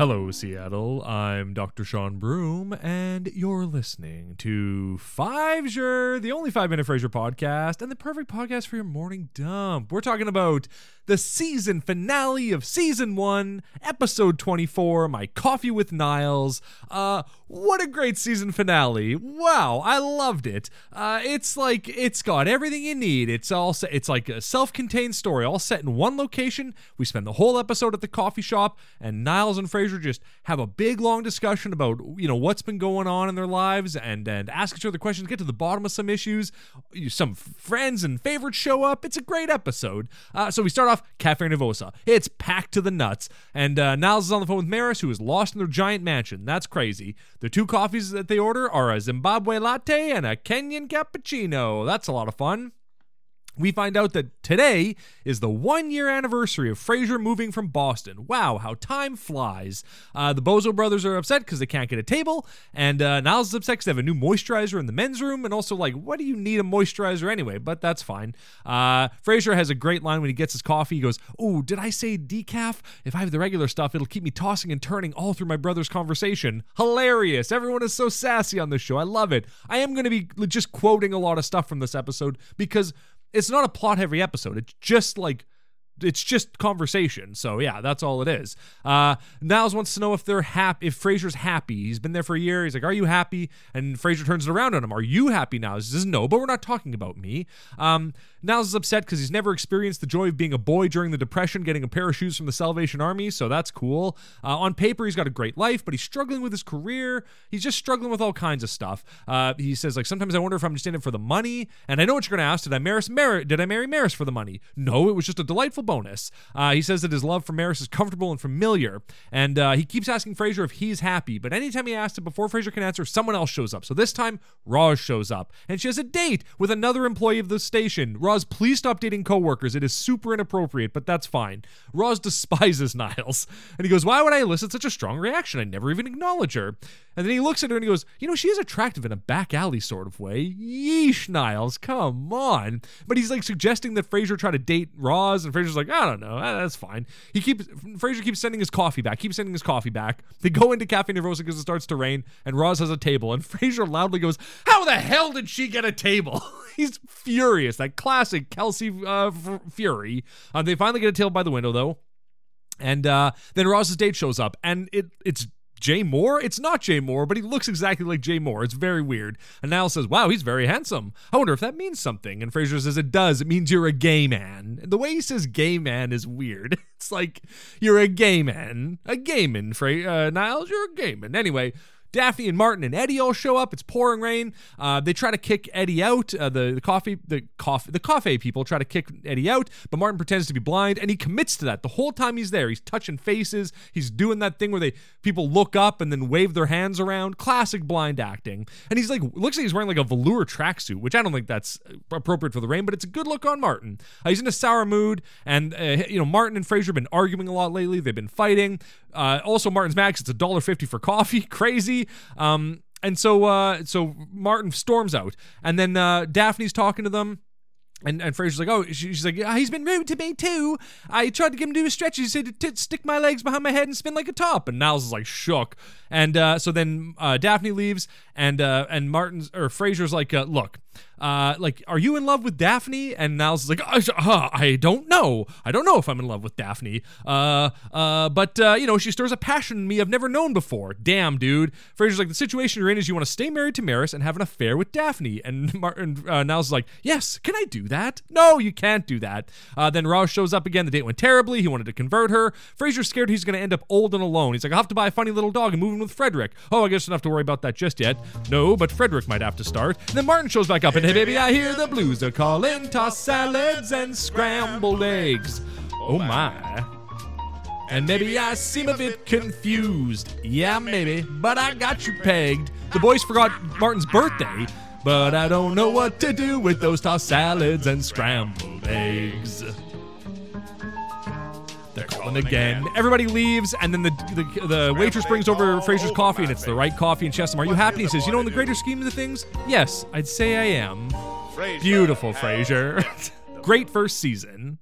Hello, Seattle. I'm Dr. Sean Broom, and you're listening to Fivesier the only five minute Frasier podcast, and the perfect podcast for your morning dump. We're talking about the season finale of season one, episode 24, My Coffee with Niles. Uh, what a great season finale. Wow, I loved it. Uh, it's like, it's got everything you need. It's all, set, it's like a self contained story, all set in one location. We spend the whole episode at the coffee shop, and Niles and Frasier just have a big, long discussion about, you know, what's been going on in their lives and, and ask each other questions, get to the bottom of some issues. Some friends and favorites show up. It's a great episode. Uh, so we start off Cafe Nervosa. It's packed to the nuts. And uh, Niles is on the phone with Maris, who is lost in their giant mansion. That's crazy. The two coffees that they order are a Zimbabwe latte and a Kenyan cappuccino. That's a lot of fun we find out that today is the one year anniversary of Frasier moving from Boston. Wow, how time flies. Uh, the Bozo brothers are upset because they can't get a table, and uh, Niles is upset because they have a new moisturizer in the men's room, and also, like, what do you need a moisturizer anyway? But that's fine. Uh, Frasier has a great line when he gets his coffee. He goes, Oh, did I say decaf? If I have the regular stuff, it'll keep me tossing and turning all through my brother's conversation. Hilarious. Everyone is so sassy on this show. I love it. I am going to be just quoting a lot of stuff from this episode because it's not a plot heavy episode. It's just like it's just conversation. So yeah, that's all it is. Uh, Niles wants to know if they're happy, if Frasier's happy. He's been there for a year. He's like, "Are you happy?" And Frasier turns it around on him. "Are you happy now?" He says, "No, but we're not talking about me." Um, Niles is upset because he's never experienced the joy of being a boy during the Depression, getting a pair of shoes from the Salvation Army. So that's cool. Uh, on paper, he's got a great life, but he's struggling with his career. He's just struggling with all kinds of stuff. Uh, he says, like, sometimes I wonder if I'm just in it for the money. And I know what you're going to ask. Did I marry, Mar- did I marry Maris for the money? No, it was just a delightful bonus. Uh, he says that his love for Maris is comfortable and familiar, and uh, he keeps asking Frasier if he's happy. But anytime he asks it before Frasier can answer, someone else shows up. So this time, Roz shows up, and she has a date with another employee of the station. Roz, please stop dating coworkers. It is super inappropriate, but that's fine. Roz despises Niles, and he goes, "Why would I elicit such a strong reaction? I never even acknowledge her." And then he looks at her and he goes, "You know, she is attractive in a back alley sort of way." Yeesh, Niles, come on. But he's like suggesting that Frasier try to date Roz, and Frasier's like, "I don't know." that's fine. He keeps Frasier keeps sending his coffee back. Keeps sending his coffee back. They go into Cafe Nervosa because it starts to rain, and Roz has a table, and Frasier loudly goes, "How the hell did she get a table?" He's furious. That classic Kelsey uh, f- fury. Uh, they finally get a table by the window though. And uh, then Roz's date shows up, and it it's Jay Mohr? It's not Jay Mohr, but he looks exactly like Jay Mohr. It's very weird. And Niles says, Wow, he's very handsome. I wonder if that means something. And Frasier says, It does. It means you're a gay man. And the way he says gay man is weird. It's like, You're a gay man. A gay man, Fra- uh, Niles. You're a gay man. Anyway, Daphne and Martin and Eddie all show up. It's pouring rain. Uh, they try to kick Eddie out. Uh, the, the coffee, the coffee, the coffee people try to kick Eddie out, but Martin pretends to be blind, and he commits to that the whole time he's there. He's touching faces. He's doing that thing where they people look up and then wave their hands around. Classic blind acting. And he's like, looks like he's wearing like a velour tracksuit, which I don't think that's appropriate for the rain, but it's a good look on Martin. Uh, he's in a sour mood, and uh, you know Martin and Frasier have been arguing a lot lately. They've been fighting. Uh, also, Martin's Max. It's a dollar fifty for coffee. Crazy. Um, and so uh, so Martin storms out, and then uh, Daphne's talking to them. And, and Frasier's like, oh, she's like, yeah, he's been rude to me too. I tried to get him to do a stretch. He said to stick my legs behind my head and spin like a top. And Niles is like shook. And uh, so then uh, Daphne leaves, and uh, and Martin's or Frasier's like, uh, look, uh, like, are you in love with Daphne? And Niles is like, uh, I don't know. I don't know if I'm in love with Daphne. Uh, uh, but uh, you know, she stirs a passion in me I've never known before. Damn, dude. Frasier's like, the situation you're in is you want to stay married to Maris and have an affair with Daphne. And Martin uh, Niles is like, yes, can I do that? No, you can't do that. Uh, then Roz shows up again. The date went terribly. He wanted to convert her. Frasier's scared he's going to end up old and alone. He's like, I have to buy a funny little dog and move in with Frederick. Oh, I guess I don't have to worry about that just yet. No, but Frederick might have to start. And then Martin shows back up and Hey, baby, I hear the blues are calling. Toss salads and scrambled eggs. Oh my. And maybe I seem a bit confused. Yeah, maybe, but I got you pegged. The boys forgot Martin's birthday, but I don't know what to do with those tossed salads and scrambled eggs. They're again. Everybody leaves, and then the the, the waitress brings over Frasier's coffee, and it's the right coffee. And she asks him, "Are you happy?" he says, "You know, in the greater scheme of the things, yes, I'd say I am." Beautiful, Frasier. Great first season.